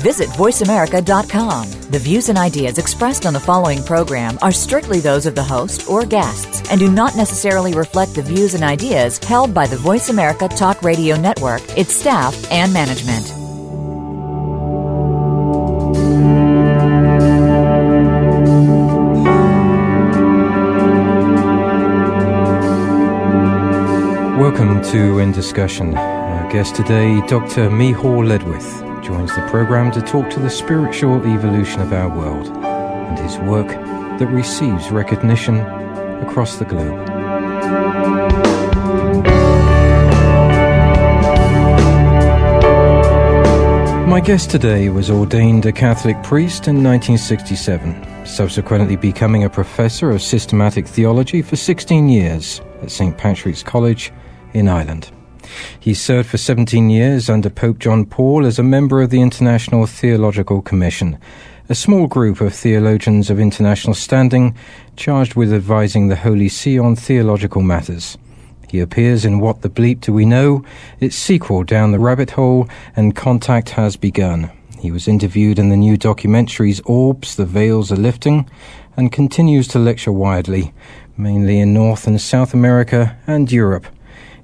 Visit VoiceAmerica.com. The views and ideas expressed on the following program are strictly those of the host or guests and do not necessarily reflect the views and ideas held by the Voice America Talk Radio Network, its staff, and management. Welcome to In Discussion. Our guest today, Dr. Miceal Ledwith joins the program to talk to the spiritual evolution of our world and his work that receives recognition across the globe. My guest today was ordained a Catholic priest in 1967, subsequently becoming a professor of systematic theology for 16 years at St. Patrick's College in Ireland. He served for 17 years under Pope John Paul as a member of the International Theological Commission, a small group of theologians of international standing charged with advising the Holy See on theological matters. He appears in What the Bleep Do We Know, its sequel Down the Rabbit Hole, and Contact Has Begun. He was interviewed in the new documentaries Orbs, The Veils Are Lifting, and continues to lecture widely, mainly in North and South America and Europe.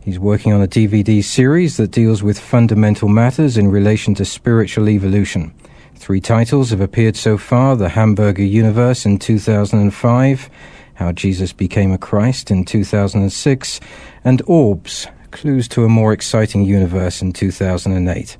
He's working on a DVD series that deals with fundamental matters in relation to spiritual evolution. Three titles have appeared so far The Hamburger Universe in 2005, How Jesus Became a Christ in 2006, and Orbs Clues to a More Exciting Universe in 2008.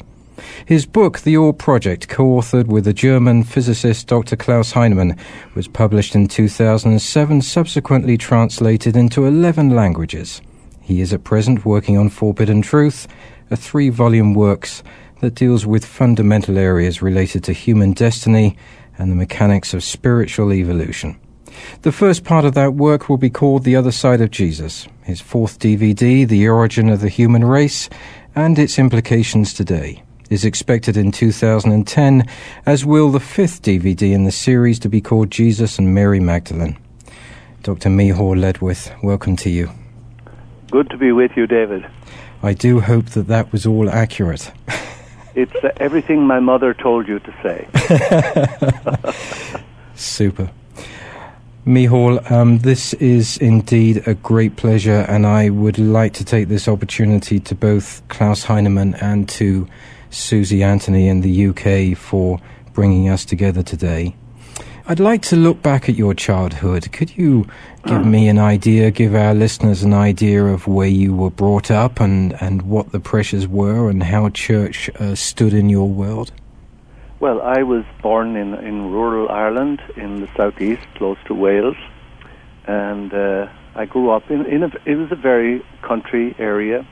His book, The Orb Project, co authored with the German physicist Dr. Klaus Heinemann, was published in 2007, subsequently translated into 11 languages. He is at present working on Forbidden Truth, a three volume works that deals with fundamental areas related to human destiny and the mechanics of spiritual evolution. The first part of that work will be called The Other Side of Jesus, his fourth DVD, The Origin of the Human Race, and its implications today, is expected in 2010, as will the fifth DVD in the series to be called Jesus and Mary Magdalene. Dr. Miceal Ledwith, welcome to you. Good to be with you, David. I do hope that that was all accurate. it's uh, everything my mother told you to say. Super. Miceal, um, this is indeed a great pleasure, and I would like to take this opportunity to both Klaus Heinemann and to Susie Anthony in the UK for bringing us together today. I'd like to look back at your childhood. Could you give me an idea, give our listeners an idea of where you were brought up and, and what the pressures were and how church uh, stood in your world? Well, I was born in, in rural Ireland in the southeast, close to Wales. And uh, I grew up in, in a, it was a very country area,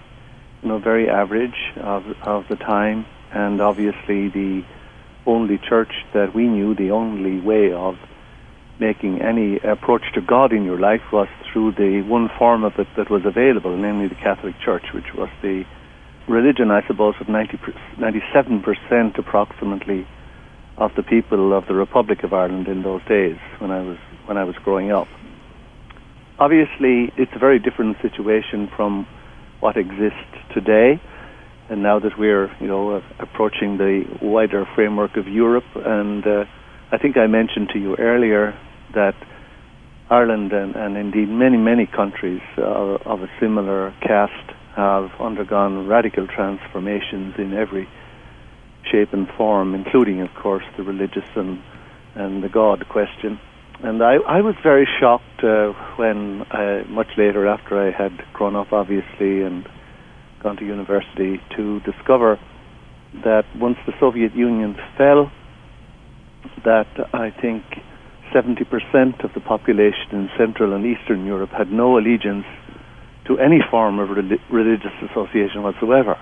you know, very average of, of the time. And obviously the only church that we knew, the only way of making any approach to God in your life was through the one form of it that was available, namely the Catholic Church, which was the religion, I suppose, of 90, 97% approximately of the people of the Republic of Ireland in those days when I was when I was growing up. Obviously, it's a very different situation from what exists today and now that we're you know approaching the wider framework of Europe, and uh, I think I mentioned to you earlier that Ireland and, and indeed many many countries of a similar cast have undergone radical transformations in every shape and form, including of course the religious and and the God question. And I, I was very shocked uh, when, uh, much later after I had grown up, obviously, and gone to university to discover that once the Soviet Union fell, that I think 70% of the population in Central and Eastern Europe had no allegiance to any form of religious association whatsoever.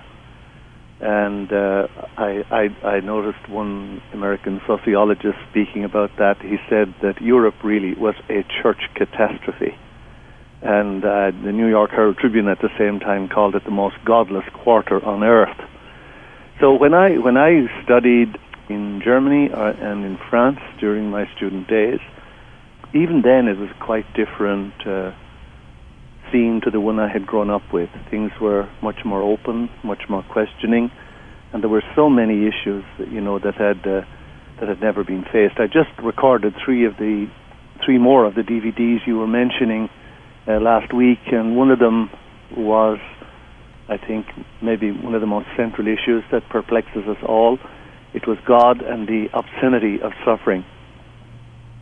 And uh, I, I, I noticed one American sociologist speaking about that. He said that Europe really was a church catastrophe and uh, the New York Herald Tribune at the same time called it the most godless quarter on earth. So when I when I studied in Germany uh, and in France during my student days, even then it was quite different uh, scene to the one I had grown up with. Things were much more open, much more questioning, and there were so many issues that you know that had uh, that had never been faced. I just recorded three of the three more of the DVDs you were mentioning uh, last week, and one of them was, I think, maybe one of the most central issues that perplexes us all. It was God and the obscenity of suffering.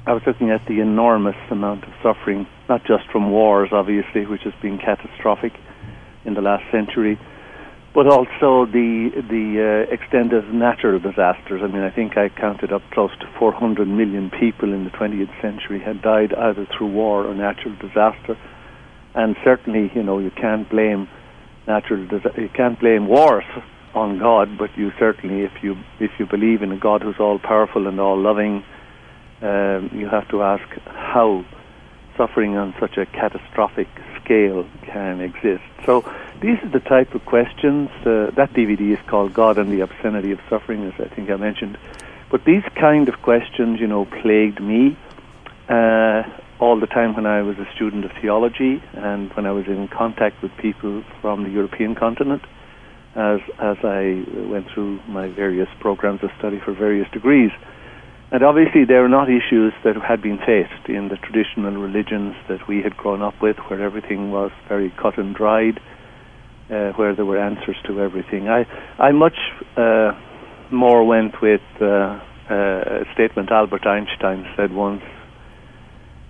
I was looking at the enormous amount of suffering, not just from wars, obviously, which has been catastrophic in the last century, but also the the uh, extent of natural disasters. I mean, I think I counted up close to 400 million people in the 20th century had died either through war or natural disaster, and certainly, you know, you can't blame natural you can't blame wars on God, but you certainly, if you if you believe in a God who's all powerful and all loving, um, you have to ask how suffering on such a catastrophic scale can exist. So these are the type of questions. Uh, that DVD is called God and the Obscenity of Suffering, as I think I mentioned. But these kind of questions, you know, plagued me uh, all the time when I was a student of theology and when I was in contact with people from the European continent as, as I went through my various programs of study for various degrees. And obviously, they are not issues that had been faced in the traditional religions that we had grown up with, where everything was very cut and dried uh, where there were answers to everything. I I much uh, more went with uh, uh, a statement Albert Einstein said once.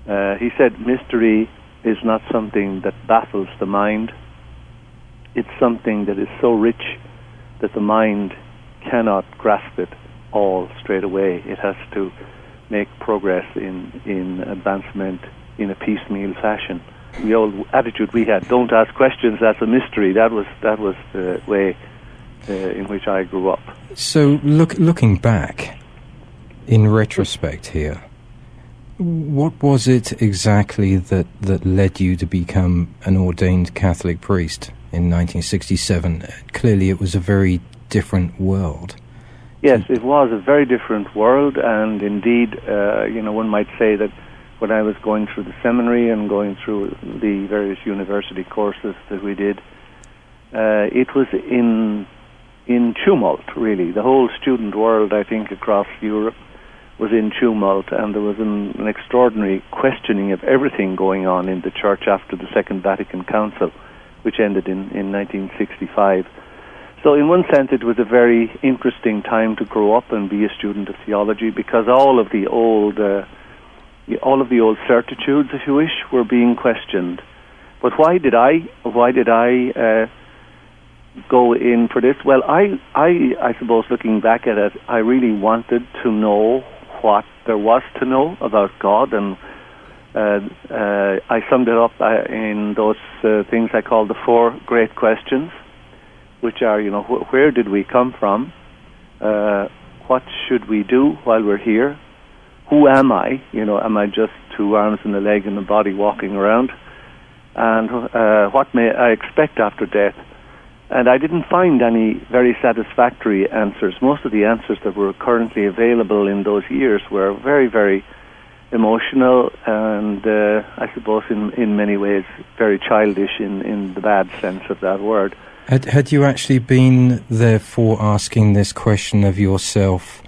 Uh, he said, "Mystery is not something that baffles the mind. It's something that is so rich that the mind cannot grasp it all straight away. It has to make progress in in advancement in a piecemeal fashion." the old attitude we had, don't ask questions, that's a mystery. That was that was the way uh, in which I grew up. So, look, looking back, in retrospect here, what was it exactly that, that led you to become an ordained Catholic priest in 1967? Clearly, it was a very different world. Yes, it was a very different world, and indeed, uh, you know, one might say that when I was going through the seminary and going through the various university courses that we did, uh, it was in in tumult. Really, the whole student world, I think, across Europe was in tumult, and there was an, an extraordinary questioning of everything going on in the church after the Second Vatican Council, which ended in, in 1965. So, in one sense, it was a very interesting time to grow up and be a student of theology because all of the old uh, all of the old certitudes, if you wish, were being questioned. But why did I? Why did I uh, go in for this? Well, I, I, I suppose, looking back at it, I really wanted to know what there was to know about God, and I summed it up uh, in those uh, things I call the four great questions, which are, you know, wh- where did we come from? Uh, what should we do while we're here? who am I? You know, am I just two arms and a leg and a body walking around? And uh, what may I expect after death? And I didn't find any very satisfactory answers. Most of the answers that were currently available in those years were very, very emotional and uh, I suppose in, in many ways very childish in, in the bad sense of that word. Had, had you actually been therefore asking this question of yourself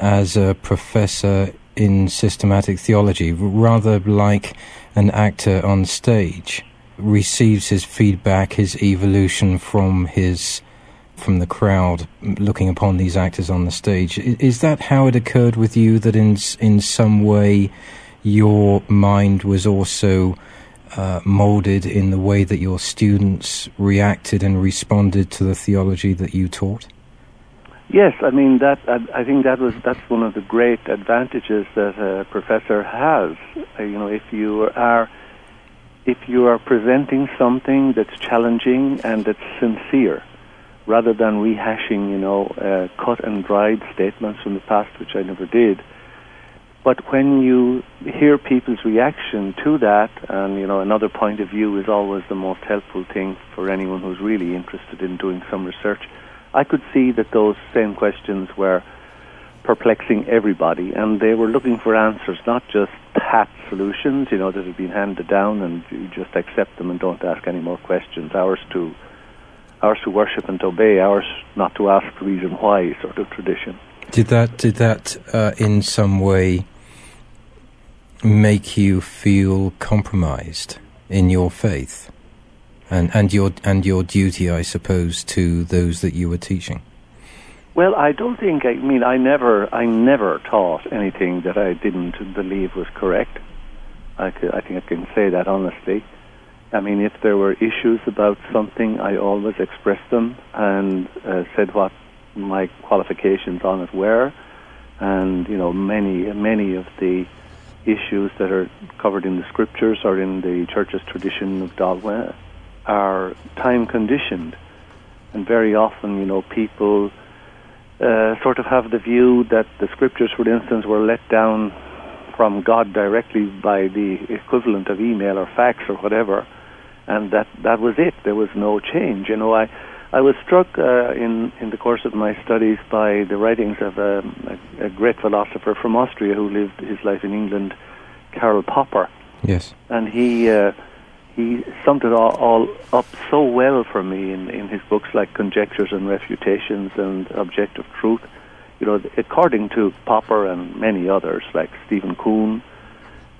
as a professor in systematic theology, rather like an actor on stage receives his feedback, his evolution from his from the crowd looking upon these actors on the stage. Is that how it occurred with you? That in in some way your mind was also uh, molded in the way that your students reacted and responded to the theology that you taught? Yes, I mean that. I, think that was that's one of the great advantages that a professor has. Uh, you know, if you are if you are presenting something that's challenging and that's sincere, rather than rehashing, you know, uh, cut and dried statements from the past, which I never did. But when you hear people's reaction to that, and you know, another point of view is always the most helpful thing for anyone who's really interested in doing some research I could see that those same questions were perplexing everybody, and they were looking for answers, not just pat solutions, you know, that have been handed down, and you just accept them and don't ask any more questions. Ours to ours to worship and to obey, ours not to ask the reason why, sort of tradition. Did that did that uh, in some way make you feel compromised in your faith, and and your and your duty, I suppose, to those that you were teaching? Well, I don't think. I mean, I never, I never taught anything that I didn't believe was correct. I, could, I think I can say that honestly. I mean, if there were issues about something, I always expressed them and uh, said what my qualifications on it were, and you know, many, many of the issues that are covered in the scriptures or in the church's tradition of dogma are time conditioned, and very often, you know, people uh, sort of have the view that the scriptures, for instance, were let down from God directly by the equivalent of email or fax or whatever, and that that was it. There was no change. You know, I I was struck uh, in in the course of my studies by the writings of a, a, a great philosopher from Austria who lived his life in England, Karl Popper. Yes, and he. Uh, he summed it all, all, up so well for me in, in his books like Conjectures and Refutations and Objective Truth. You know, according to Popper and many others like Stephen Kuhn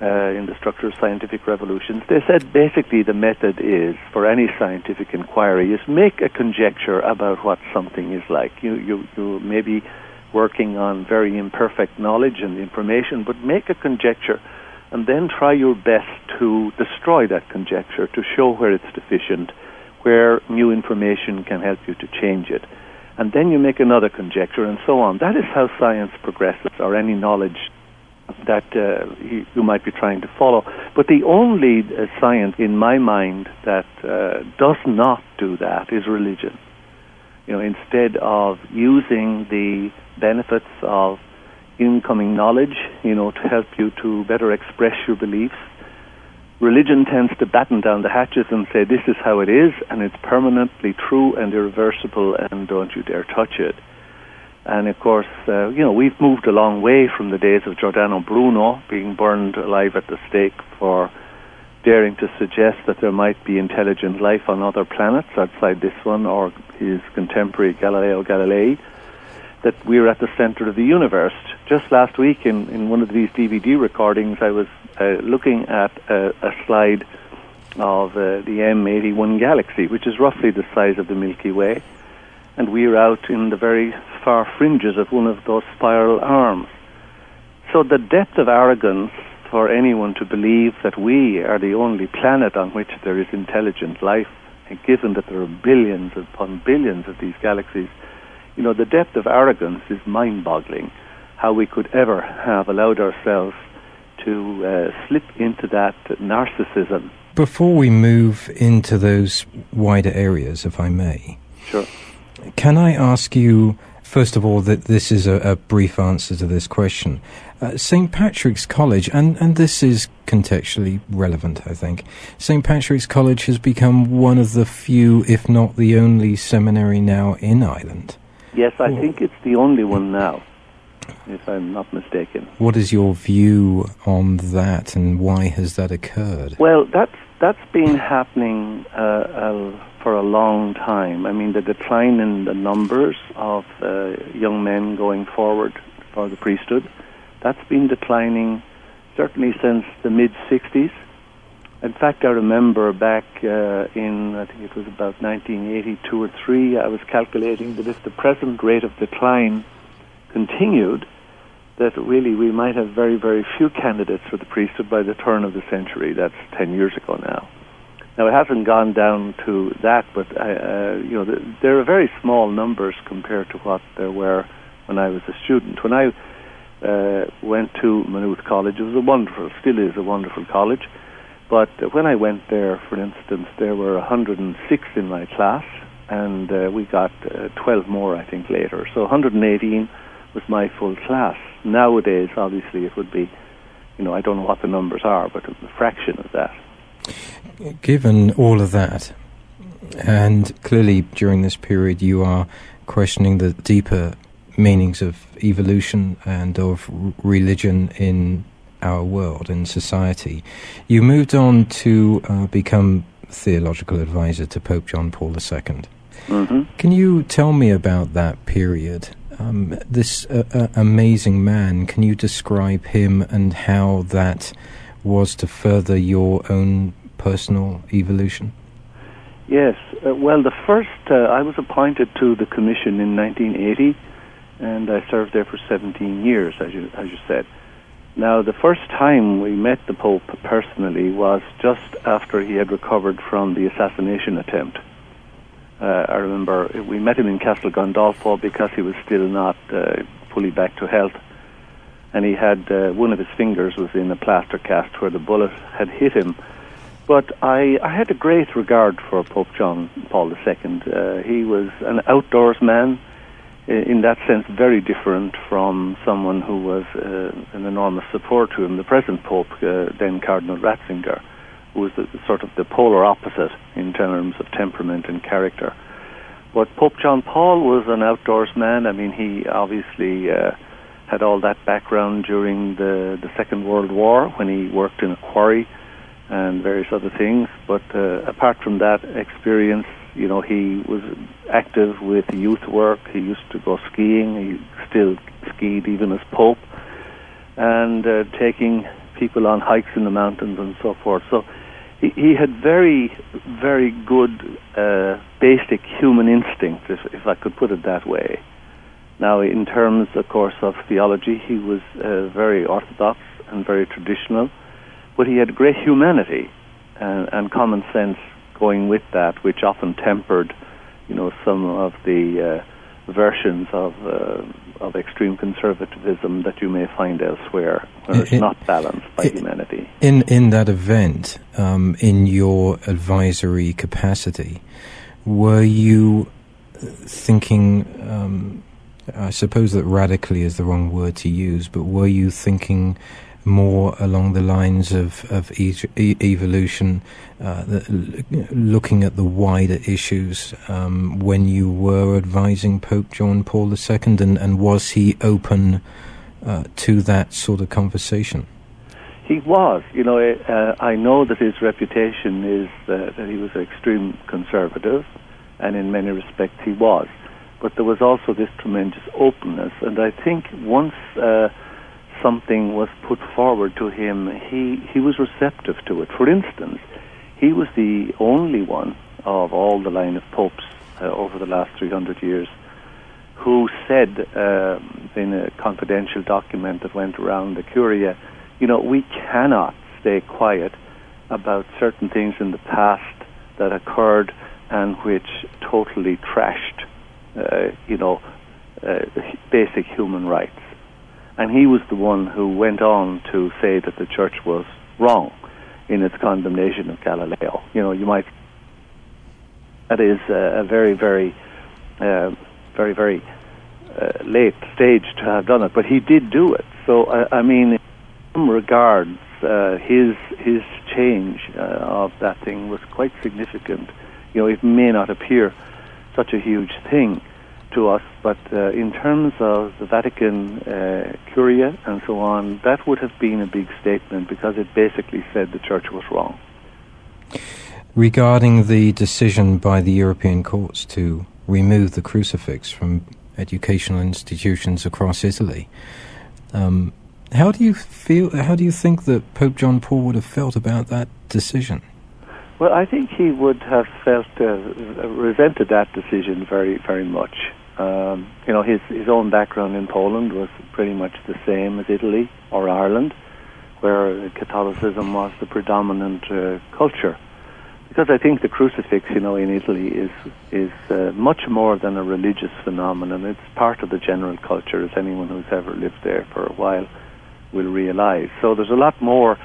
uh, in The Structure of Scientific Revolutions, they said basically the method is for any scientific inquiry is make a conjecture about what something is like. You you you may be working on very imperfect knowledge and information, but make a conjecture and then try your best to destroy that conjecture, to show where it's deficient, where new information can help you to change it. And then you make another conjecture, and so on. That is how science progresses, or any knowledge that uh, you, you, might be trying to follow. But the only uh, science, in my mind, that uh, does not do that is religion. You know, instead of using the benefits of incoming knowledge, you know, to help you to better express your beliefs. Religion tends to batten down the hatches and say this is how it is, and it's permanently true and irreversible, and don't you dare touch it. And of course, uh, you know, we've moved a long way from the days of Giordano Bruno being burned alive at the stake for daring to suggest that there might be intelligent life on other planets outside this one, or his contemporary Galileo Galilei that we're at the center of the universe. Just last week, in, in one of these DVD recordings, I was uh, looking at a, a slide of uh, the M81 galaxy, which is roughly the size of the Milky Way, and we're out in the very far fringes of one of those spiral arms. So the depth of arrogance for anyone to believe that we are the only planet on which there is intelligent life, and given that there are billions upon billions of these galaxies, you know, the depth of arrogance is mind boggling. How we could ever have allowed ourselves to uh, slip into that narcissism. Before we move into those wider areas, if I may, sure. Can I ask you, first of all, that this is a, a brief answer to this question? Uh, St. Patrick's College, and, and this is contextually relevant, I think. St. Patrick's College has become one of the few, if not the only, seminary now in Ireland. Yes, I think it's the only one now, if I'm not mistaken. What is your view on that, and why has that occurred? Well, that's that's been happening uh, uh, for a long time. I mean, the decline in the numbers of uh, young men going forward for the priesthood, that's been declining certainly since the mid '60s. In fact, I remember back uh, in, I think it was about 1982 or 3, I was calculating that if the present rate of decline continued, that really we might have very, very few candidates for the priesthood by the turn of the century. That's 10 years ago now. Now, it hasn't gone down to that, but uh, uh you know, there are very small numbers compared to what there were when I was a student. When I uh, went to Maynooth College, it was a wonderful, still is a wonderful college but when I went there, for instance, there were 106 in my class, and uh, we got uh, 12 more, I think, later. So 118 was my full class. Nowadays, obviously, it would be, you know, I don't know what the numbers are, but a fraction of that. Given all of that, and clearly during this period you are questioning the deeper meanings of evolution and of religion in our world in society. You moved on to uh, become theological advisor to Pope John Paul II. Mm-hmm. Can you tell me about that period? Um, this uh, uh, amazing man, can you describe him and how that was to further your own personal evolution? Yes. Uh, well, the first, uh, I was appointed to the commission in 1980, and I served there for 17 years, as you, as you said. Now, the first time we met the Pope personally was just after he had recovered from the assassination attempt. Uh, I remember we met him in Castel Gandolfo because he was still not uh, fully back to health, and he had uh, one of his fingers was in a plaster cast where the bullet had hit him. But I, I had a great regard for Pope John Paul II. Uh, he was an outdoors man in that sense, very different from someone who was uh, an enormous support to him, the present Pope, uh, then Cardinal Ratzinger, was the, sort of the polar opposite in terms of temperament and character. But Pope John Paul was an outdoors man. I mean, he obviously uh, had all that background during the, the Second World War when he worked in a quarry and various other things. But uh, apart from that experience, you know, he was active with youth work. He used to go skiing. He still skied even as Pope, and uh, taking people on hikes in the mountains and so forth. So he, had very, very good uh, basic human instincts, if, if I could put it that way. Now, in terms, of course, of theology, he was uh, very orthodox and very traditional, but he had great humanity and, and common sense going with that, which often tempered, you know, some of the uh, versions of uh, of extreme conservatism that you may find elsewhere, where it's not balanced by humanity. In in that event, um, in your advisory capacity, were you thinking? Um, I suppose that radically is the wrong word to use, but were you thinking? More along the lines of, of e- evolution, uh, the, looking at the wider issues um, when you were advising Pope John Paul II, and, and was he open uh, to that sort of conversation? He was. You know, uh, I know that his reputation is that he was an extreme conservative, and in many respects he was. But there was also this tremendous openness, and I think once uh, something was put forward to him, he, he was receptive to it. For instance, he was the only one of all the line of popes uh, over the last 300 years who said uh, in a confidential document that went around the Curia, you know, we cannot stay quiet about certain things in the past that occurred and which totally trashed, uh, you know, uh, basic human rights. And he was the one who went on to say that the church was wrong in its condemnation of Galileo. You know, you might. That is a, very, very, uh, very, very uh, late stage to have done it, but he did do it. So, I, I mean, in some regards, uh, his his change uh, of that thing was quite significant. You know, it may not appear such a huge thing, to us, but uh, in terms of the Vatican uh, Curia and so on, that would have been a big statement because it basically said the church was wrong. Regarding the decision by the European courts to remove the crucifix from educational institutions across Italy, um, how do you feel? How do you think that Pope John Paul would have felt about that decision? Well, I think he would have felt uh, resented that decision very, very much. Um, you know, his his own background in Poland was pretty much the same as Italy or Ireland, where Catholicism was the predominant uh, culture. Because I think the crucifix, you know, in Italy is is uh, much more than a religious phenomenon. It's part of the general culture, as anyone who's ever lived there for a while will realize. So there's a lot more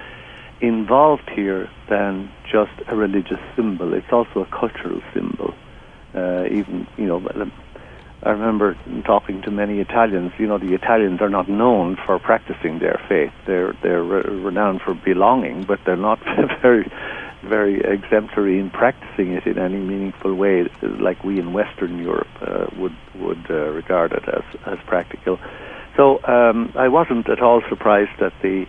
involved here than just a religious symbol. It's also a cultural symbol. Uh, even you know I remember talking to many Italians. You know, the Italians are not known for practicing their faith. They're they're re- renowned for belonging, but they're not very very exemplary in practicing it in any meaningful way, like we in Western Europe uh, would would uh, regard it as as practical. So um, I wasn't at all surprised that the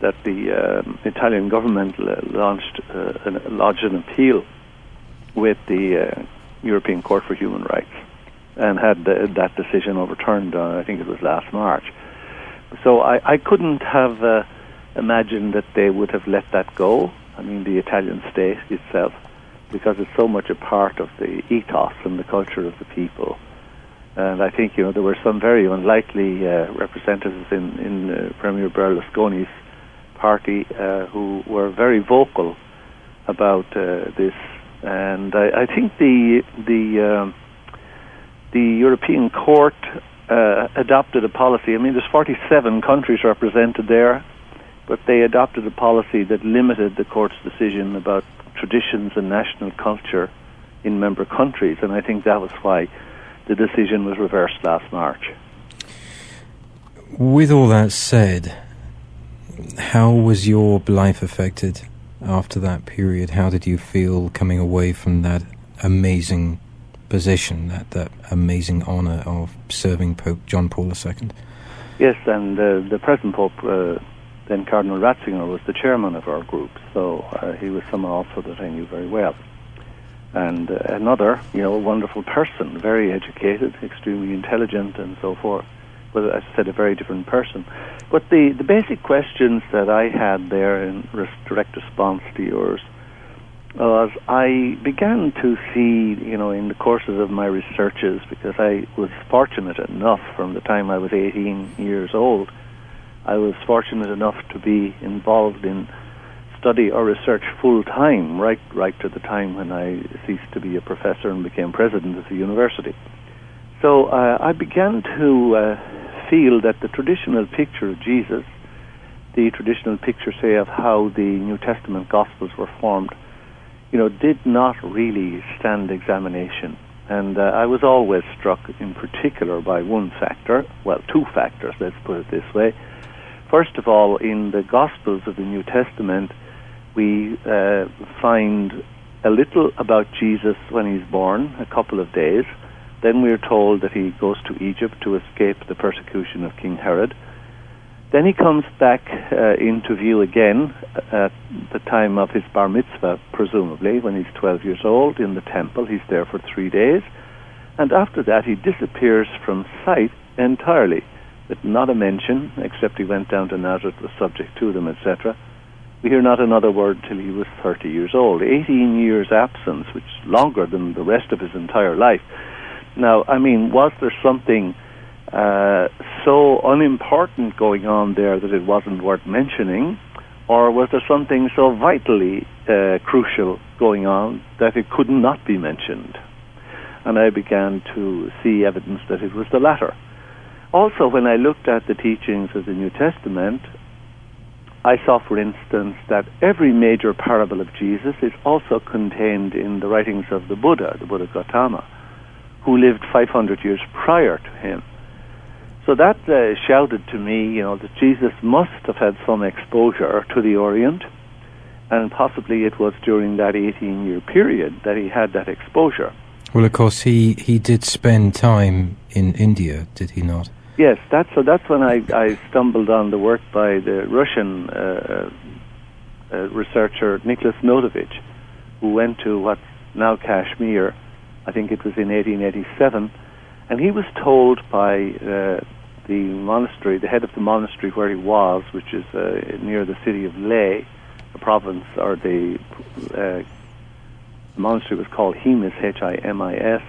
that the um, Italian government launched uh, an, lodged an appeal with the uh, European Court for Human Rights and had the, that decision overturned. Uh, I think it was last March. So I, I couldn't have uh, imagined that they would have let that go. I mean, the Italian state itself, because it's so much a part of the ethos and the culture of the people. And I think you know there were some very unlikely uh, representatives in in uh, Premier Berlusconi's party uh, who were very vocal about uh, this. And I, I think the the um, the European Court uh, adopted a policy. I mean, there's 47 countries represented there, but they adopted a policy that limited the court's decision about traditions and national culture in member countries, and I think that was why the decision was reversed last March. With all that said, how was your life affected after that period? How did you feel coming away from that amazing position, that, that amazing honor of serving Pope John Paul II. Yes, and uh, the present Pope, uh, then Cardinal Ratzinger, was the chairman of our group, so uh, he was someone also that I knew very well. And uh, another, you know, wonderful person, very educated, extremely intelligent, and so forth. But as I said, a very different person. But the, the basic questions that I had there in direct response to yours was I began to see, you know, in the courses of my researches, because I was fortunate enough from the time I was 18 years old, I was fortunate enough to be involved in study or research full time, right, right to the time when I ceased to be a professor and became president of the university. So uh, I began to uh, feel that the traditional picture of Jesus, the traditional picture, say, of how the New Testament Gospels were formed, you know, did not really stand examination. And uh, I was always struck in particular by one factor, well, two factors, let's put it this way. First of all, in the Gospels of the New Testament, we uh, find a little about Jesus when he's born, a couple of days. Then we're told that he goes to Egypt to escape the persecution of King Herod. Then he comes back uh, into view again at the time of his bar mitzvah, presumably, when he's 12 years old in the temple. He's there for three days. And after that, he disappears from sight entirely, with not a mention, except he went down to Nazareth, was subject to them, etc. We hear not another word till he was 30 years old. 18 years absence, which is longer than the rest of his entire life. Now, I mean, was there something uh, so unimportant going on there that it wasn't worth mentioning, or was there something so vitally uh, crucial going on that it could not be mentioned? And I began to see evidence that it was the latter. Also, when I looked at the teachings of the New Testament, I saw, for instance, that every major parable of Jesus is also contained in the writings of the Buddha, the Buddha Gautama, who lived 500 years prior to him. So that uh, shouted to me, you know, that Jesus must have had some exposure to the Orient, and possibly it was during that 18 year period that he had that exposure. Well, of course, he, he did spend time in India, did he not? Yes, that's so. That's when I, I stumbled on the work by the Russian uh, uh, researcher Nicholas Notovich, who went to what's now Kashmir. I think it was in 1887 and he was told by uh, the monastery, the head of the monastery where he was, which is uh, near the city of Leh, the province, or the, uh, monastery was called Himis, H-I-M-I-S.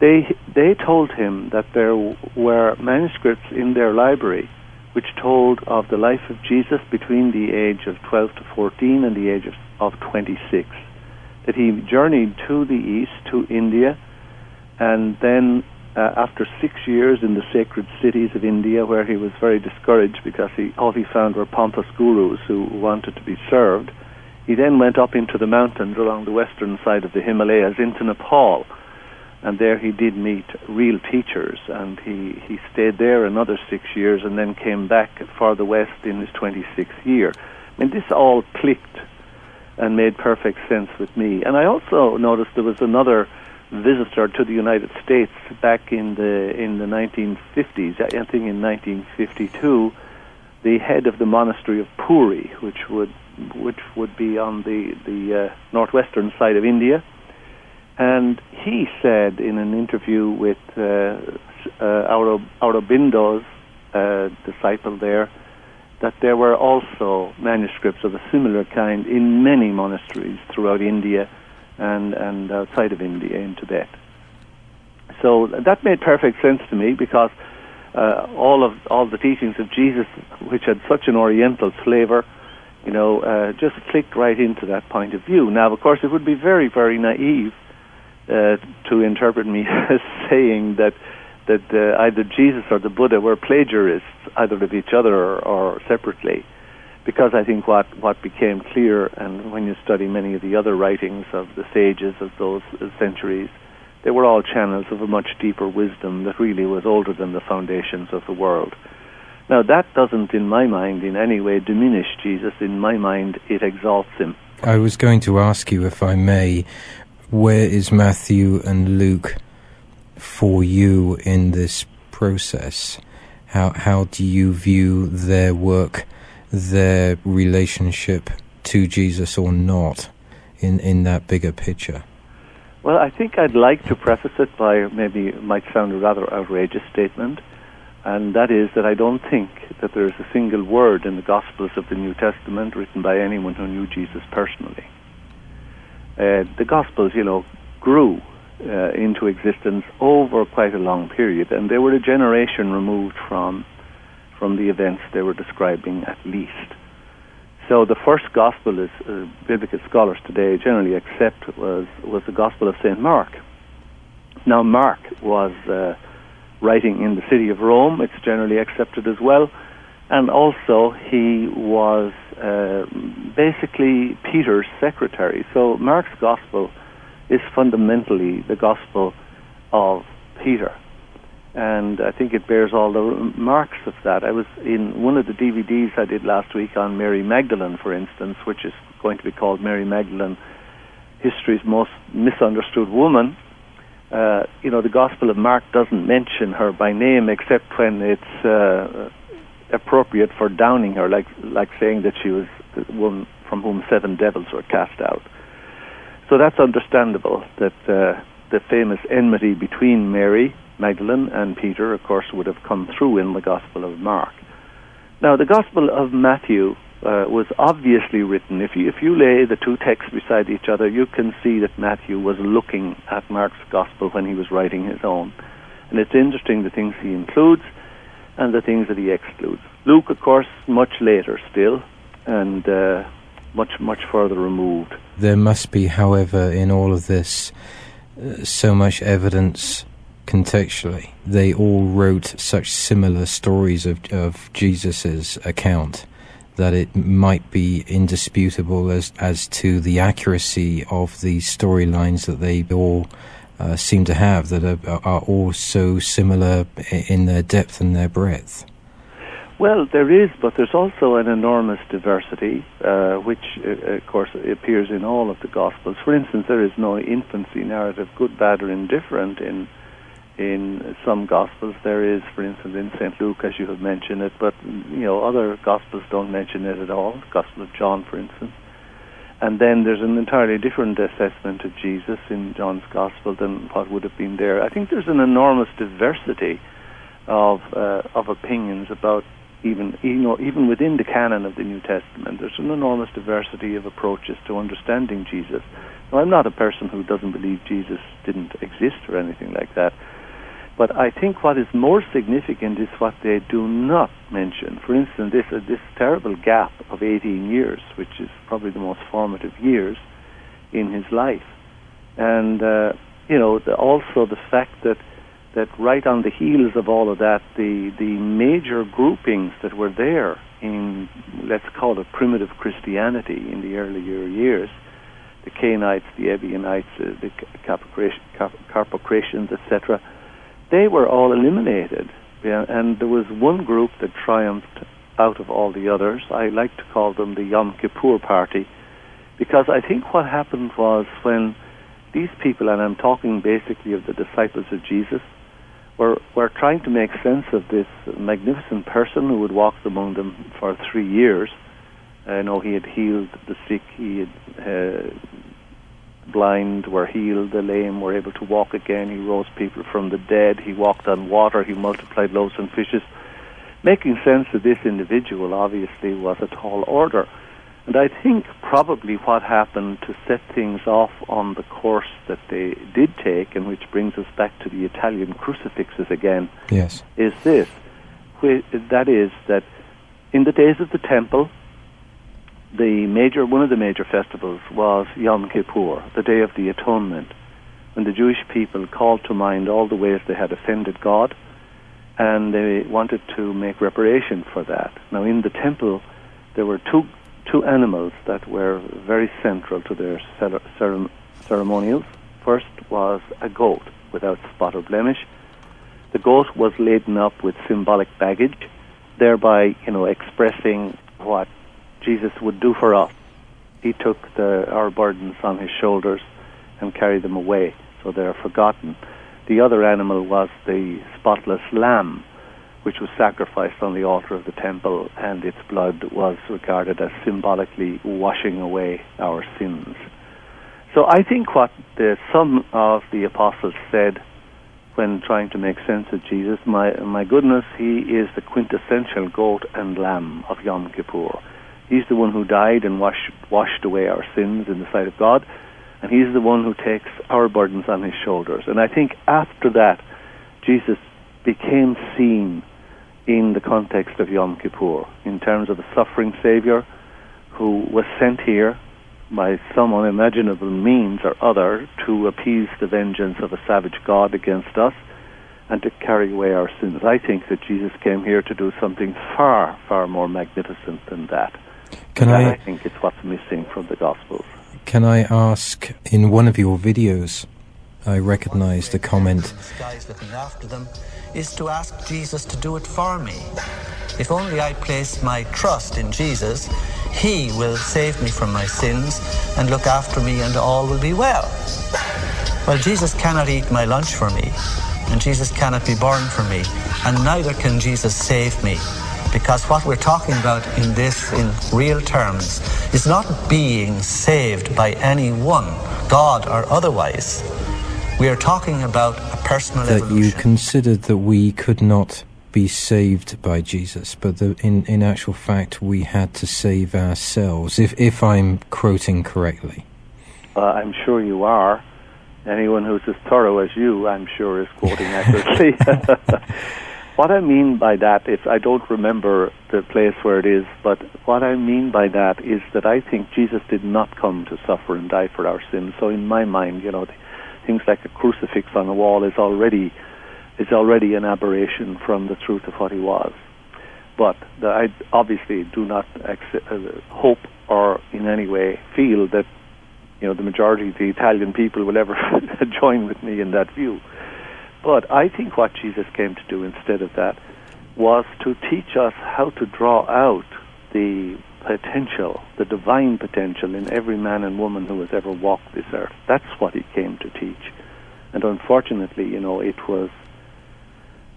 They they told him that there were manuscripts in their library which told of the life of Jesus between the age of 12 to 14 and the age of, of 26. That he journeyed to the east, to India, and then uh, after six years in the sacred cities of India, where he was very discouraged because he, all he found were pompous gurus who wanted to be served, he then went up into the mountains along the western side of the Himalayas into Nepal. And there he did meet real teachers, and he, he stayed there another six years and then came back farther west in his 26th year. I mean, this all clicked and made perfect sense with me. And I also noticed there was another visitor to the United States back in the in the 1950s. I think in 1952, the head of the monastery of Puri, which would which would be on the the uh, northwestern side of India, and he said in an interview with uh, uh, Aurobindo's uh, disciple there that there were also manuscripts of a similar kind in many monasteries throughout India and, and outside of India in Tibet. So that made perfect sense to me because uh, all of all the teachings of Jesus, which had such an Oriental flavor, you know, uh, just clicked right into that point of view. Now, of course, it would be very, very naive uh, to interpret me as saying that that uh, either Jesus or the Buddha were plagiarists, either of each other or, or separately because I think what, what became clear, and when you study many of the other writings of the sages of those centuries, they were all channels of a much deeper wisdom that really was older than the foundations of the world. Now, that doesn't, in my mind, in any way diminish Jesus. In my mind, it exalts him. I was going to ask you, if I may, where is Matthew and Luke for you in this process? How, how do you view their work? Their relationship to Jesus or not in, in that bigger picture? Well, I think I'd like to preface it by maybe it might sound a rather outrageous statement, and that is that I don't think that there is a single word in the Gospels of the New Testament written by anyone who knew Jesus personally. Uh, the Gospels, you know, grew uh, into existence over quite a long period, and they were a generation removed from from the events they were describing at least. So the first gospel is uh, biblical scholars today generally accept was was the gospel of Saint Mark. Now Mark was uh, writing in the city of Rome; it's generally accepted as well, and also he was uh, basically Peter's secretary. So Mark's gospel is fundamentally the gospel of Peter and I think it bears all the marks of that. I was in one of the DVDs I did last week on Mary Magdalene, for instance, which is going to be called Mary Magdalene, History's Most Misunderstood Woman. Uh, you know, the Gospel of Mark doesn't mention her by name except when it's uh, appropriate for downing her, like like saying that she was the one from whom seven devils were cast out. So that's understandable that uh, the famous enmity between Mary Magdalene and Peter, of course, would have come through in the Gospel of Mark. Now, the Gospel of Matthew uh, was obviously written. If you, if you lay the two texts beside each other, you can see that Matthew was looking at Mark's Gospel when he was writing his own. And it's interesting the things he includes and the things that he excludes. Luke, of course, much later still, and uh, much, much further removed. There must be, however, in all of this, uh, so much evidence contextually. They all wrote such similar stories of, of Jesus's account that it might be indisputable as, as to the accuracy of the storylines that they all uh, seem to have that are, are all so similar in their depth and their breadth. Well, there is, but there's also an enormous diversity, uh, which, uh, of course, appears in all of the Gospels. For instance, there is no infancy narrative, good, bad, or indifferent, in in some gospels. There is for instance in st luke as you have mentioned it but you know other gospels don't mention it at all. Gospel of john for instance. And then there's an entirely different assessment of jesus in john's gospel than what would have been there. I think there's an enormous diversity of uh, of opinions about even you know even within the canon of the new testament there's an enormous diversity of approaches to understanding jesus. Now i'm not a person who doesn't believe jesus didn't exist or anything like that but I think what is more significant is what they do not mention. For instance, this uh, this terrible gap of 18 years, which is probably the most formative years in his life, and uh, you know the, also the fact that that right on the heels of all of that, the the major groupings that were there in let's call it primitive Christianity in the earlier years, the Cainites, the Ebionites, uh, the Carpocratians, etc they were all eliminated. Yeah, and there was one group that triumphed out of all the others. I like to call them the Yom Kippur Party, Because I think what happened was when these people, and I'm talking basically of the disciples of Jesus, were, were trying to make sense of this magnificent person who had walked among them for three years. I know he had healed the sick, he had uh, blind were healed, the lame were able to walk again, he rose people from the dead, he walked on water, he multiplied loaves and fishes. Making sense of this individual obviously was a tall order. And I think probably what happened to set things off on the course that they did take, and which brings us back to the Italian crucifixes again, yes. is this. That is, that in the days of the temple, the major one of the major festivals was Yom Kippur, the Day of the Atonement, when the Jewish people called to mind all the ways they had offended God, and they wanted to make reparation for that. Now, in the temple, there were two two animals that were very central to their ceremonials. First was a goat without spot or blemish. The goat was laden up with symbolic baggage, thereby, you know, expressing what Jesus would do for us. He took the, our burdens on his shoulders and carried them away, so they're forgotten. The other animal was the spotless lamb, which was sacrificed on the altar of the temple, and its blood was regarded as symbolically washing away our sins. So I think what the, some of the apostles said when trying to make sense of Jesus, my, my goodness, he is the quintessential goat and lamb of Yom Kippur. He's the one who died and washed, washed away our sins in the sight of God, and He's the one who takes our burdens on His shoulders. And I think after that, Jesus became seen in the context of Yom Kippur, in terms of a suffering Savior who was sent here by some unimaginable means or other to appease the vengeance of a savage God against us and to carry away our sins. I think that Jesus came here to do something far, far more magnificent than that. Can I, I think it's what's missing from the Gospels. Can I ask, in one of your videos, I recognized the comment. Guys looking after them is to ask Jesus to do it for me. If only I place my trust in Jesus, He will save me from my sins and look after me, and all will be well. Well, Jesus cannot eat my lunch for me, and Jesus cannot be born for me, and neither can Jesus save me because what we're talking about in this, in real terms, is not being saved by anyone, God or otherwise. We are talking about a personal that evolution. you considered that we could not be saved by Jesus, but that in, in actual fact we had to save ourselves, if, if I'm quoting correctly. Uh, I'm sure you are. Anyone who's as thorough as you, I'm sure, is quoting accurately. What I mean by that, if I don't remember the place where it is, but what I mean by that is that I think Jesus did not come to suffer and die for our sins. So in my mind, you know, things like a crucifix on a wall is already is already an aberration from the truth of what he was. But the, I obviously do not accept, uh, hope or in any way feel that you know the majority of the Italian people will ever join with me in that view. But I think what Jesus came to do instead of that was to teach us how to draw out the potential, the divine potential in every man and woman who has ever walked this earth. That's what he came to teach. And unfortunately, you know, it was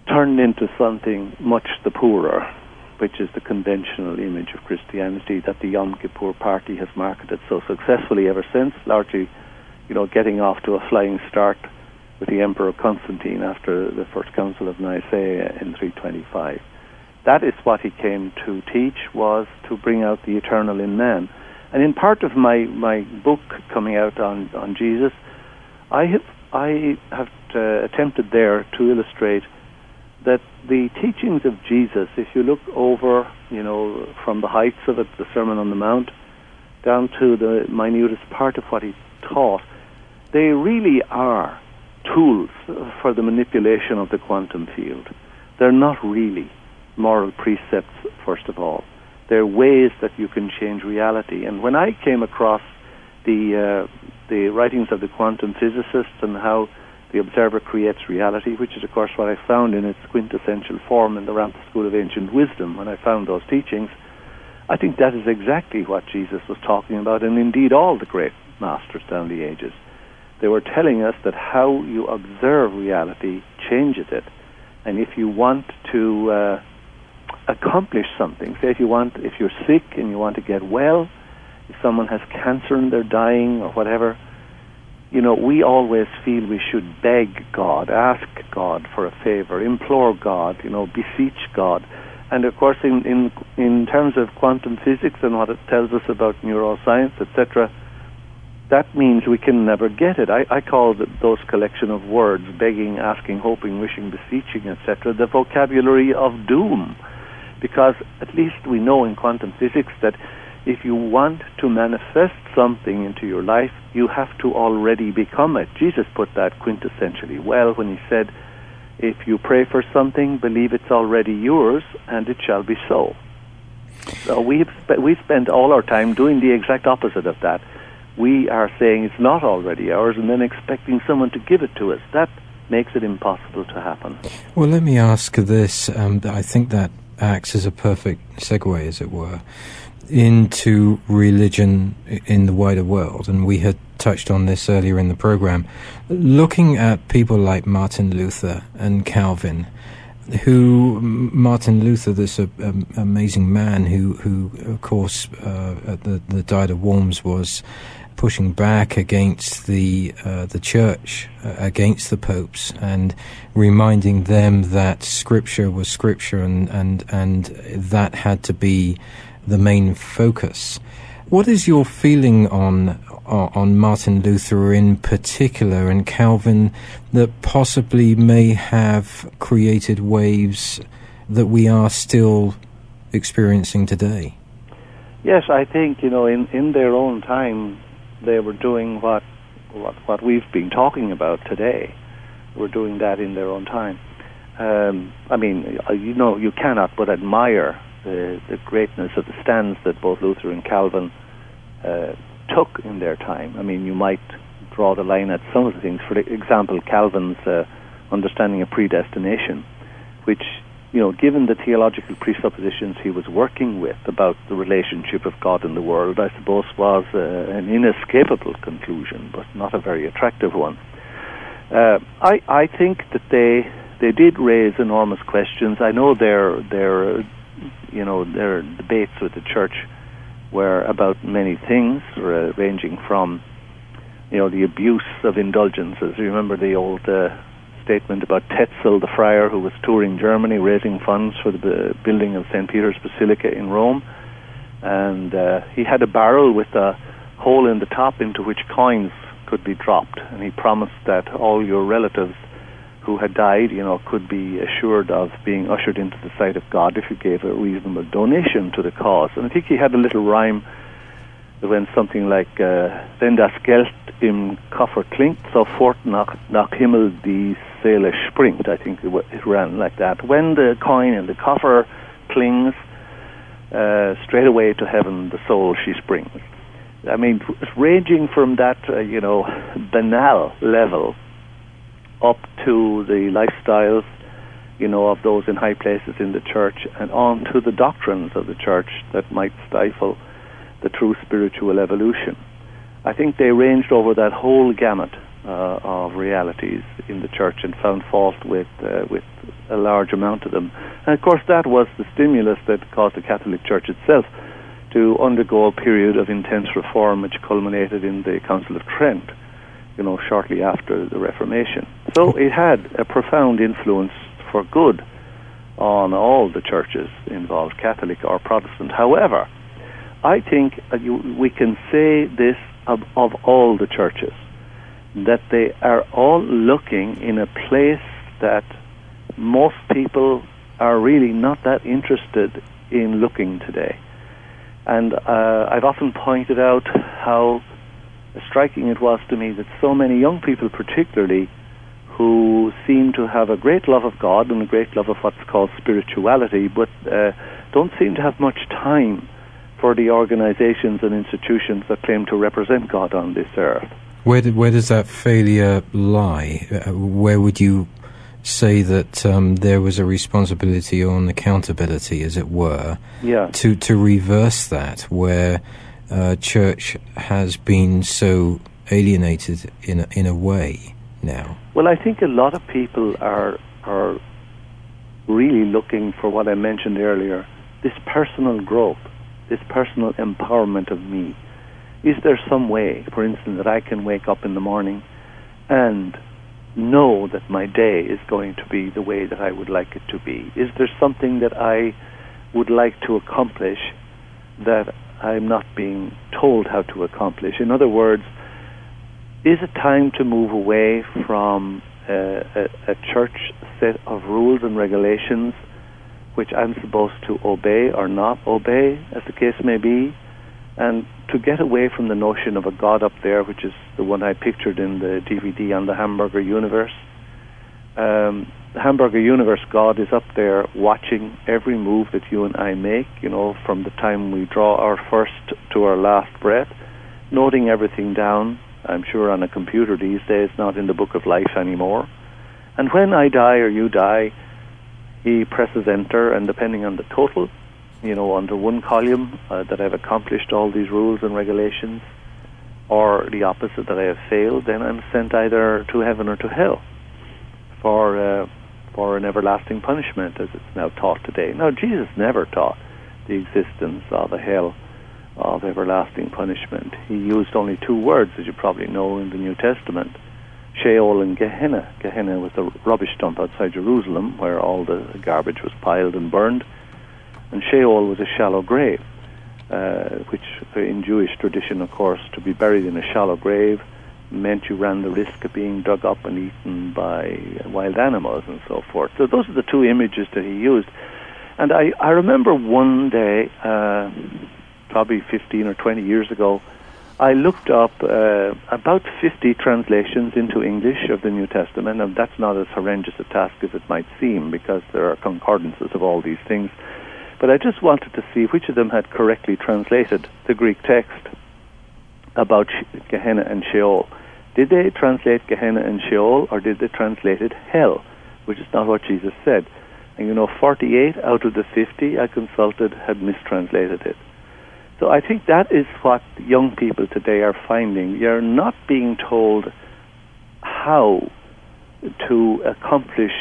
turned into something much the poorer, which is the conventional image of Christianity that the Yom Kippur Party has marketed so successfully ever since, largely, you know, getting off to a flying start with the Emperor Constantine after the First Council of Nicaea in 325. That is what he came to teach, was to bring out the eternal in man. And in part of my, my book coming out on, on Jesus, I have, I have uh, attempted there to illustrate that the teachings of Jesus, if you look over, you know, from the heights of it, the Sermon on the Mount, down to the minutest part of what he taught, they really are tools for the manipulation of the quantum field. They're not really moral precepts, first of all. They're ways that you can change reality. And when I came across the uh, the writings of the quantum physicists and how the observer creates reality, which is, of course, what I found in its quintessential form in the Ramtha School of Ancient Wisdom when I found those teachings, I think that is exactly what Jesus was talking about, and indeed all the great masters down the ages. They were telling us that how you observe reality changes it. And if you want to uh, accomplish something, say if you want, if you're sick and you want to get well, if someone has cancer and they're dying or whatever, you know, we always feel we should beg God, ask God for a favor, implore God, you know, beseech God. And of course, in, in, in terms of quantum physics and what it tells us about neuroscience, etc., that means we can never get it. I, I call the, those collection of words, begging, asking, hoping, wishing, beseeching, etc., the vocabulary of doom. Because at least we know in quantum physics that if you want to manifest something into your life, you have to already become it. Jesus put that quintessentially well when he said, If you pray for something, believe it's already yours, and it shall be so. So we've, sp- we spent all our time doing the exact opposite of that. We are saying it's not already ours and then expecting someone to give it to us. That makes it impossible to happen. Well, let me ask this. Um, I think that acts as a perfect segue, as it were into religion in the wider world, and we had touched on this earlier in the program. Looking at people like Martin Luther and Calvin, who Martin Luther, this uh, um, amazing man who, who of course, uh, at the, the Diet of Worms was pushing back against the uh, the church, uh, against the popes, and reminding them that Scripture was Scripture, and and and that had to be the main focus. What is your feeling on on Martin Luther in particular and Calvin that possibly may have created waves that we are still experiencing today? Yes, I think you know in, in their own time they were doing what what what we've been talking about today. We're doing that in their own time. Um, I mean, you know, you cannot but admire the, the greatness of the stands that both Luther and Calvin uh, took in their time. I mean, you might draw the line at some of the things. For example, Calvin's uh, understanding of predestination, which, you know, given the theological presuppositions he was working with about the relationship of God and the world, I suppose was uh, an inescapable conclusion, but not a very attractive one. Uh, I, I think that they they did raise enormous questions. I know their their you know, their debates with the church were about many things, uh, ranging from, you know, the abuse of indulgences. You remember the old uh, statement about Tetzel, the friar who was touring Germany, raising funds for the building of St. Peter's Basilica in Rome, and uh, he had a barrel with a hole in the top into which coins could be dropped, and he promised that all your relatives who had died, you know, could be assured of being ushered into the sight of God if you gave a reasonable donation to the cause. And I think he had a little rhyme went something like, uh, Wenn das Geld im Koffer klingt, sofort nach, nach Himmel die Seele springt. I think it, it ran like that. When the coin in the coffer clings, uh, straight away to heaven the soul she springs. I mean, ranging from that, uh, you know, banal level up to the lifestyles, you know, of those in high places in the church and on to the doctrines of the church that might stifle the true spiritual evolution. I think they ranged over that whole gamut uh, of realities in the church and found fault with uh, with a large amount of them. And of course, that was the stimulus that caused the Catholic Church itself to undergo a period of intense reform, which culminated in the Council of Trent you know, shortly after the Reformation. So it had a profound influence for good on all the churches involved, Catholic or Protestant. However, I think we can say this of, of all the churches that they are all looking in a place that most people are really not that interested in looking today. And uh, I've often pointed out how striking it was to me that so many young people, particularly, who seem to have a great love of God and a great love of what's called spirituality, but uh, don't seem to have much time for the organizations and institutions that claim to represent God on this earth. Where, did, where does that failure lie? Uh, where would you say that um, there was a responsibility on accountability, as it were, Yeah. to to reverse that, where uh, church has been so alienated in a, in a way now. Well, I think a lot of people are are really looking for what I mentioned earlier: this personal growth, this personal empowerment of me. Is there some way, for instance, that I can wake up in the morning and know that my day is going to be the way that I would like it to be? Is there something that I would like to accomplish that I'm not being told how to accomplish? In other words, is it time to move away from uh, a, a church set of rules and regulations which I'm supposed to obey or not obey, as the case may be, and to get away from the notion of a God up there, which is the one I pictured in the DVD on the Hamburger Universe. Um, the Hamburger Universe God is up there watching every move that you and I make, you know, from the time we draw our first to our last breath, noting everything down, I'm sure on a computer these days, not in the book of life anymore. And when I die or you die, he presses enter, and depending on the total, you know, under one column uh, that I've accomplished all these rules and regulations, or the opposite that I have failed, then I'm sent either to heaven or to hell for uh, for an everlasting punishment, as it's now taught today. Now, Jesus never taught the existence of a hell of everlasting punishment. He used only two words, as you probably know, in the New Testament. Sheol and Gehenna. Gehenna was the rubbish dump outside Jerusalem where all the garbage was piled and burned and Sheol was a shallow grave, uh, which in Jewish tradition, of course, to be buried in a shallow grave meant you ran the risk of being dug up and eaten by wild animals and so forth. So those are the two images that he used. And I, I remember one day, uh, probably 15 or 20 years ago, I looked up uh, about 50 translations into English of the New Testament, and that's not as horrendous a task as it might seem because there are concordances of all these things. But I just wanted to see which of them had correctly translated the Greek text about Gehenna and Sheol. Did they translate Gehenna and Sheol, or did they translate it hell, which is not what Jesus said? And you know, 48 out of the 50 I consulted had mistranslated it. So I think that is what young people today are finding. You're not being told how to accomplish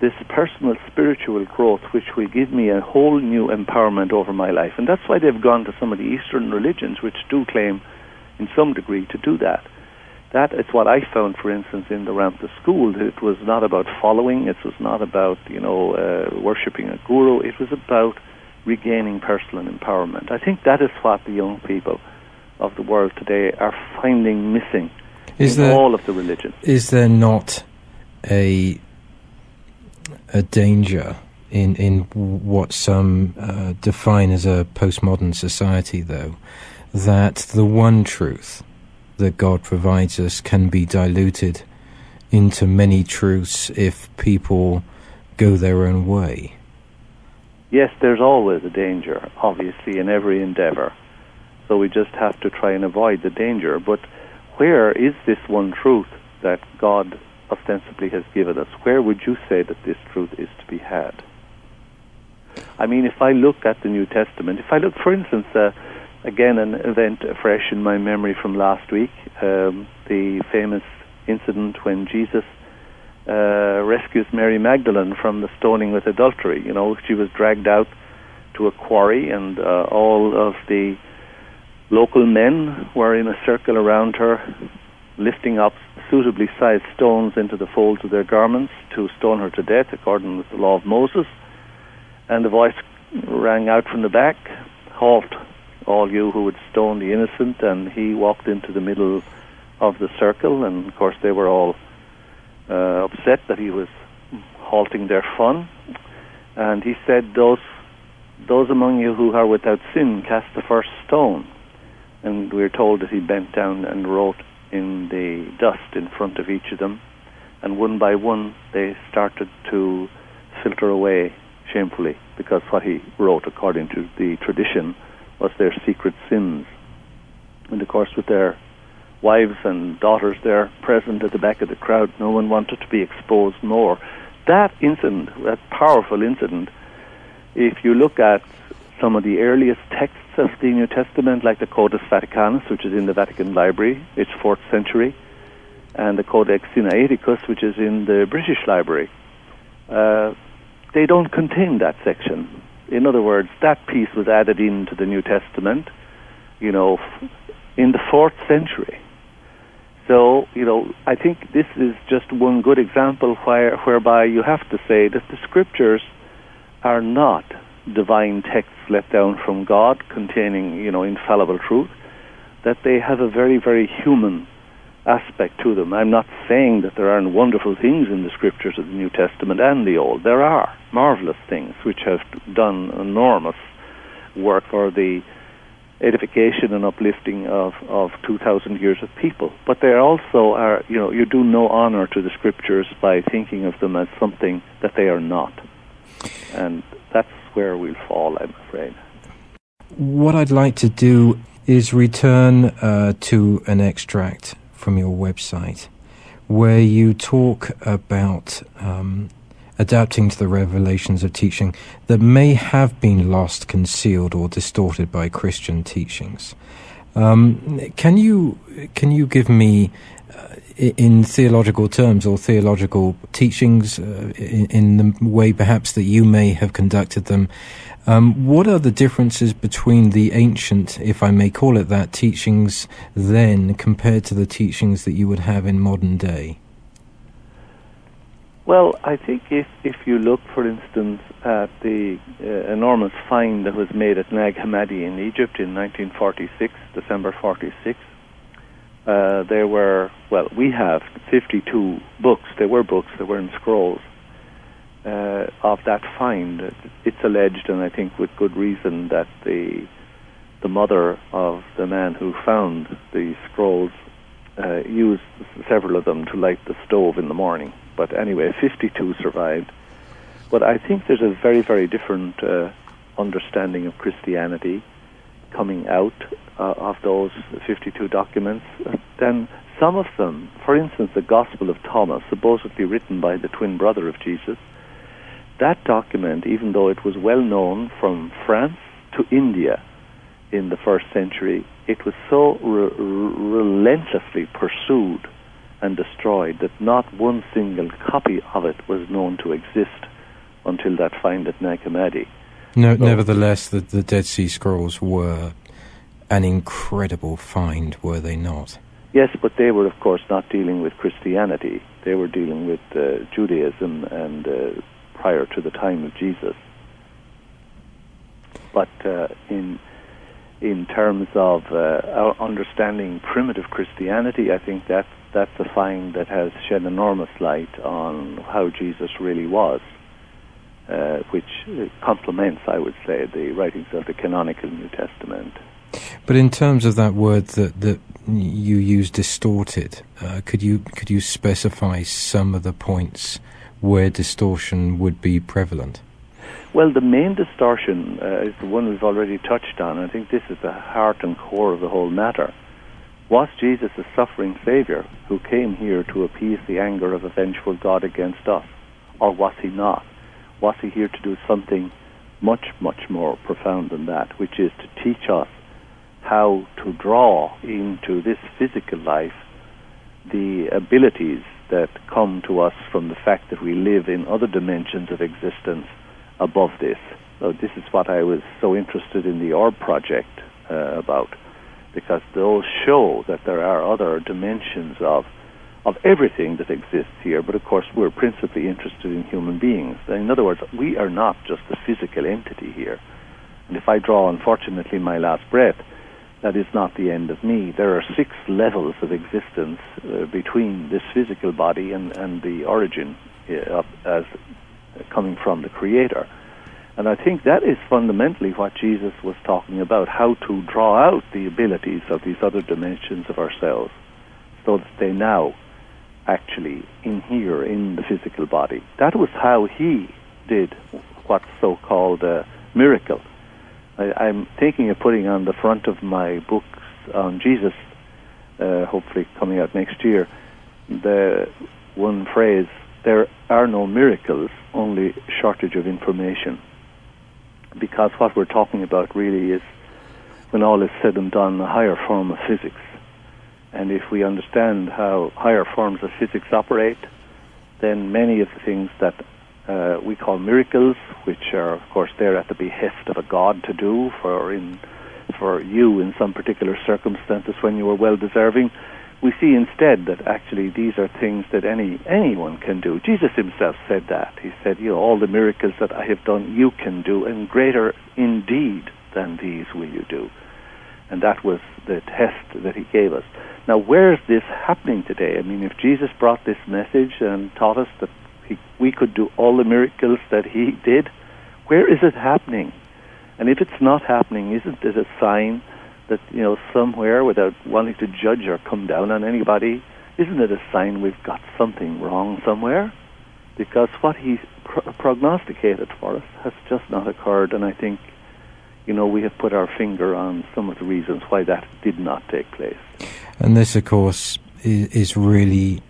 this personal spiritual growth, which will give me a whole new empowerment over my life. And that's why they've gone to some of the Eastern religions, which do claim, in some degree, to do that. That is what I found, for instance, in the Ramtha school. It was not about following. It was not about, you know, uh, worshiping a guru. It was about regaining personal empowerment. I think that is what the young people of the world today are finding missing Is in there- all of the religions. Is there not a a danger in in what some uh, define as a postmodern society, though, that the one truth that God provides us can be diluted into many truths if people go their own way? Yes, there's always a danger, obviously, in every endeavor. So we just have to try and avoid the danger. But where is this one truth that God ostensibly has given us? Where would you say that this truth is to be had? I mean, if I look at the New Testament, if I look, for instance, uh, again, an event fresh in my memory from last week, um, the famous incident when Jesus uh, rescues Mary Magdalene from the stoning with adultery. You know, she was dragged out to a quarry, and uh, all of the local men were in a circle around her, lifting up suitably sized stones into the folds of their garments to stone her to death, according with the law of Moses. And the voice rang out from the back, "Halt, all you who would stone the innocent!" And he walked into the middle of the circle, and of course they were all uh, upset that he was halting their fun. And he said, "Those, those among you who are without sin, cast the first stone." And we're told that he bent down and wrote in the dust in front of each of them, and one by one they started to filter away shamefully because what he wrote, according to the tradition, was their secret sins. And of course, with their wives and daughters there present at the back of the crowd. No one wanted to be exposed more. That incident, that powerful incident, if you look at some of the earliest texts of the New Testament, like the Codex Vaticanus, which is in the Vatican Library, it's fourth century, and the Codex Sinaiticus, which is in the British Library, uh, they don't contain that section. In other words, that piece was added into the New Testament, you know, in the fourth century. So, you know, I think this is just one good example where, whereby you have to say that the scriptures are not divine texts let down from God containing, you know, infallible truth, that they have a very, very human aspect to them. I'm not saying that there aren't wonderful things in the scriptures of the New Testament and the Old. There are marvelous things which have done enormous work for the edification and uplifting of, of 2,000 years of people. But they also are, you know, you do no honor to the scriptures by thinking of them as something that they are not. And that's where we'll fall, I'm afraid. What I'd like to do is return uh, to an extract from your website where you talk about um, adapting to the revelations of teaching that may have been lost, concealed, or distorted by Christian teachings. Um, can you can you give me, uh, in theological terms or theological teachings, uh, in, in, the way perhaps that you may have conducted them, um, what are the differences between the ancient, if I may call it that, teachings then compared to the teachings that you would have in modern day? Well, I think if, if you look, for instance, at the uh, enormous find that was made at Nag Hammadi in Egypt in 1946, December 46, uh, there were, well, we have 52 books. There were books, there were in scrolls uh, of that find. It's alleged, and I think with good reason, that the the mother of the man who found the scrolls uh, used several of them to light the stove in the morning. But anyway, 52 survived. But I think there's a very, very different uh, understanding of Christianity coming out uh, of those 52 documents than some of them. For instance, the Gospel of Thomas, supposedly written by the twin brother of Jesus, that document, even though it was well known from France to India in the first century, it was so re- relentlessly pursued and destroyed that not one single copy of it was known to exist until that find at Nag Hammadi. No, so, nevertheless, the, the Dead Sea Scrolls were an incredible find, were they not? Yes, but they were, of course, not dealing with Christianity. They were dealing with uh, Judaism and uh, prior to the time of Jesus. But uh, in in terms of uh, our understanding primitive Christianity, I think that's that's a find that has shed enormous light on how Jesus really was, uh, which complements, I would say, the writings of the canonical New Testament. But in terms of that word that that you use, distorted, uh, could you could you specify some of the points where distortion would be prevalent? Well, the main distortion uh, is the one we've already touched on. I think this is the heart and core of the whole matter. Was Jesus a suffering Savior who came here to appease the anger of a vengeful God against us? Or was he not? Was he here to do something much, much more profound than that, which is to teach us how to draw into this physical life the abilities that come to us from the fact that we live in other dimensions of existence above this. So this is what I was so interested in the Orb project uh, about, because those show that there are other dimensions of of everything that exists here. But of course, we're principally interested in human beings. In other words, we are not just a physical entity here. And if I draw, unfortunately, my last breath, that is not the end of me. There are six levels of existence uh, between this physical body and, and the origin uh, as coming from the Creator. And I think that is fundamentally what Jesus was talking about how to draw out the abilities of these other dimensions of ourselves so that they now actually inhere in the physical body. That was how he did what's so called a miracle I, am thinking of putting on the front of my books on Jesus uh, hopefully coming out next year, the one phrase, there are no miracles, only shortage of information. Because what we're talking about really is, when all is said and done, a higher form of physics. And if we understand how higher forms of physics operate, then many of the things that uh, we call miracles, which are, of course, there at the behest of a god to do for in for you in some particular circumstances when you are well deserving. We see instead that actually these are things that any anyone can do. Jesus himself said that. He said, you know, all the miracles that I have done you can do, and greater indeed than these will you do. And that was the test that he gave us. Now, where is this happening today? I mean, if Jesus brought this message and taught us that he, we could do all the miracles that he did, where is it happening? And if it's not happening, isn't it a sign that, you know, somewhere, without wanting to judge or come down on anybody, isn't it a sign we've got something wrong somewhere? Because what he pro- prognosticated for us has just not occurred, and I think, you know, we have put our finger on some of the reasons why that did not take place. And this, of course, is, is really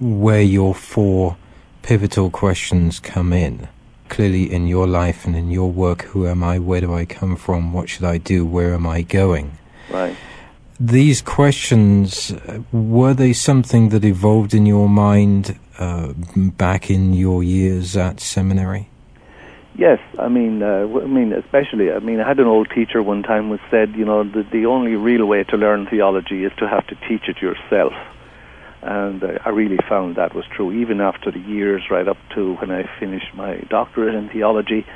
where your four pivotal questions come in clearly in your life and in your work who am I, where do I come from, what should I do, where am I going? Right. These questions, were they something that evolved in your mind uh, back in your years at seminary? Yes, I mean, uh, I mean, especially, I mean, I had an old teacher one time who said, you know, the, the only real way to learn theology is to have to teach it yourself. And uh, I really found that was true, even after the years right up to when I finished my doctorate in theology.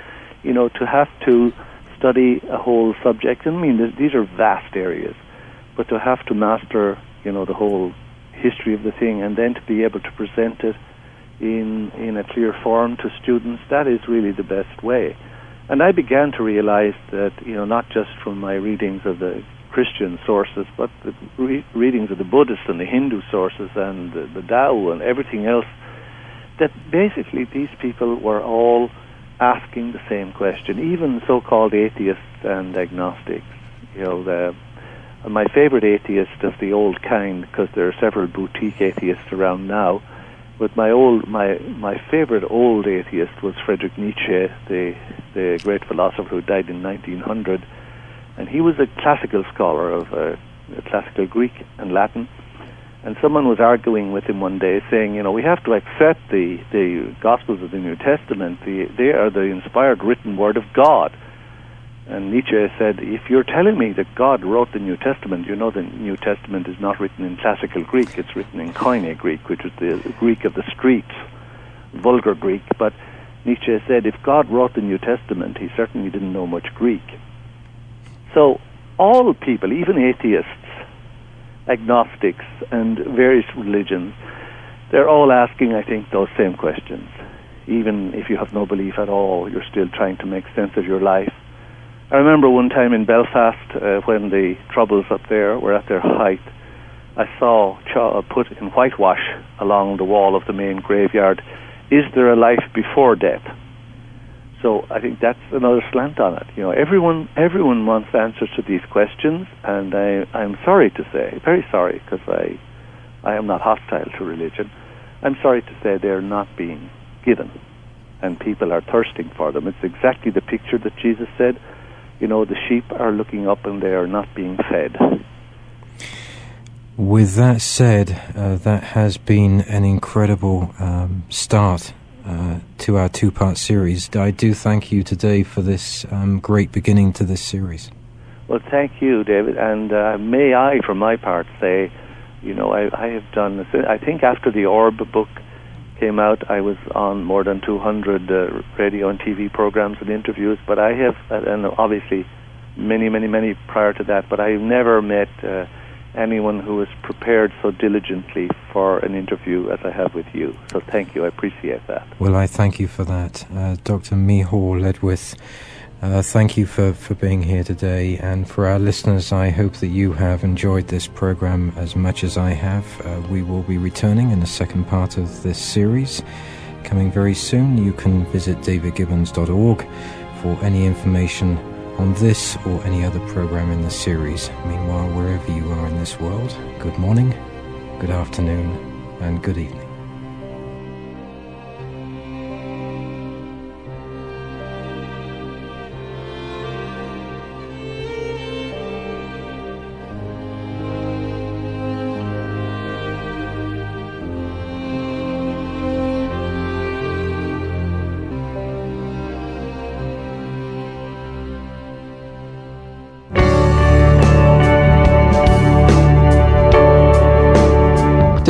You know, to have to study a whole subject, I mean, these are vast areas, but to have to master, you know, the whole history of the thing and then to be able to present it in, in a clear form to students, that is really the best way. And I began to realize that, you know, not just from my readings of the Christian sources, but the re- readings of the Buddhist and the Hindu sources and the, the Tao and everything else, that basically these people were all asking the same question, even so-called atheists and agnostics. You know, the, my favorite atheist of the old kind, because there are several boutique atheists around now, but my old my my favorite old atheist was Friedrich Nietzsche, the the great philosopher who died in 1900 and he was a classical scholar of uh, classical Greek and Latin. And someone was arguing with him one day, saying, you know, we have to accept the the Gospels of the New Testament. The, they are the inspired written word of God. And Nietzsche said, if you're telling me that God wrote the New Testament, you know the New Testament is not written in classical Greek, it's written in Koine Greek, which is the Greek of the streets, vulgar Greek. But Nietzsche said, if God wrote the New Testament, he certainly didn't know much Greek. So all people, even atheists, agnostics, and various religions, they're all asking, I think, those same questions. Even if you have no belief at all, you're still trying to make sense of your life. I remember one time in Belfast uh, when the troubles up there were at their height. I saw put in whitewash along the wall of the main graveyard, "Is there a life before death?" So I think that's another slant on it. You know, everyone everyone wants answers to these questions, and I, I'm sorry to say, very sorry, because I I am not hostile to religion. I'm sorry to say they're not being given, and people are thirsting for them. It's exactly the picture that Jesus said. You know, the sheep are looking up and they are not being fed. With that said, uh, that has been an incredible um, start uh, to our two part series. I do thank you today for this um, great beginning to this series. Well, thank you, David. And uh, may I, for my part, say, you know, I, I have done, I think after the Orb book came out, I was on more than 200 uh, radio and TV programs and interviews, but I have, and obviously many, many, many prior to that, but I've never met uh, anyone who has prepared so diligently for an interview as I have with you. So thank you. I appreciate that. Well, I thank you for that. Uh, Dr. Miceal Ledwith, uh, thank you for, for being here today. And for our listeners, I hope that you have enjoyed this program as much as I have. Uh, we will be returning in the second part of this series. Coming very soon, you can visit davidgibbons.org for any information on this or any other program in the series. Meanwhile, wherever you are in this world, good morning, good afternoon, and good evening.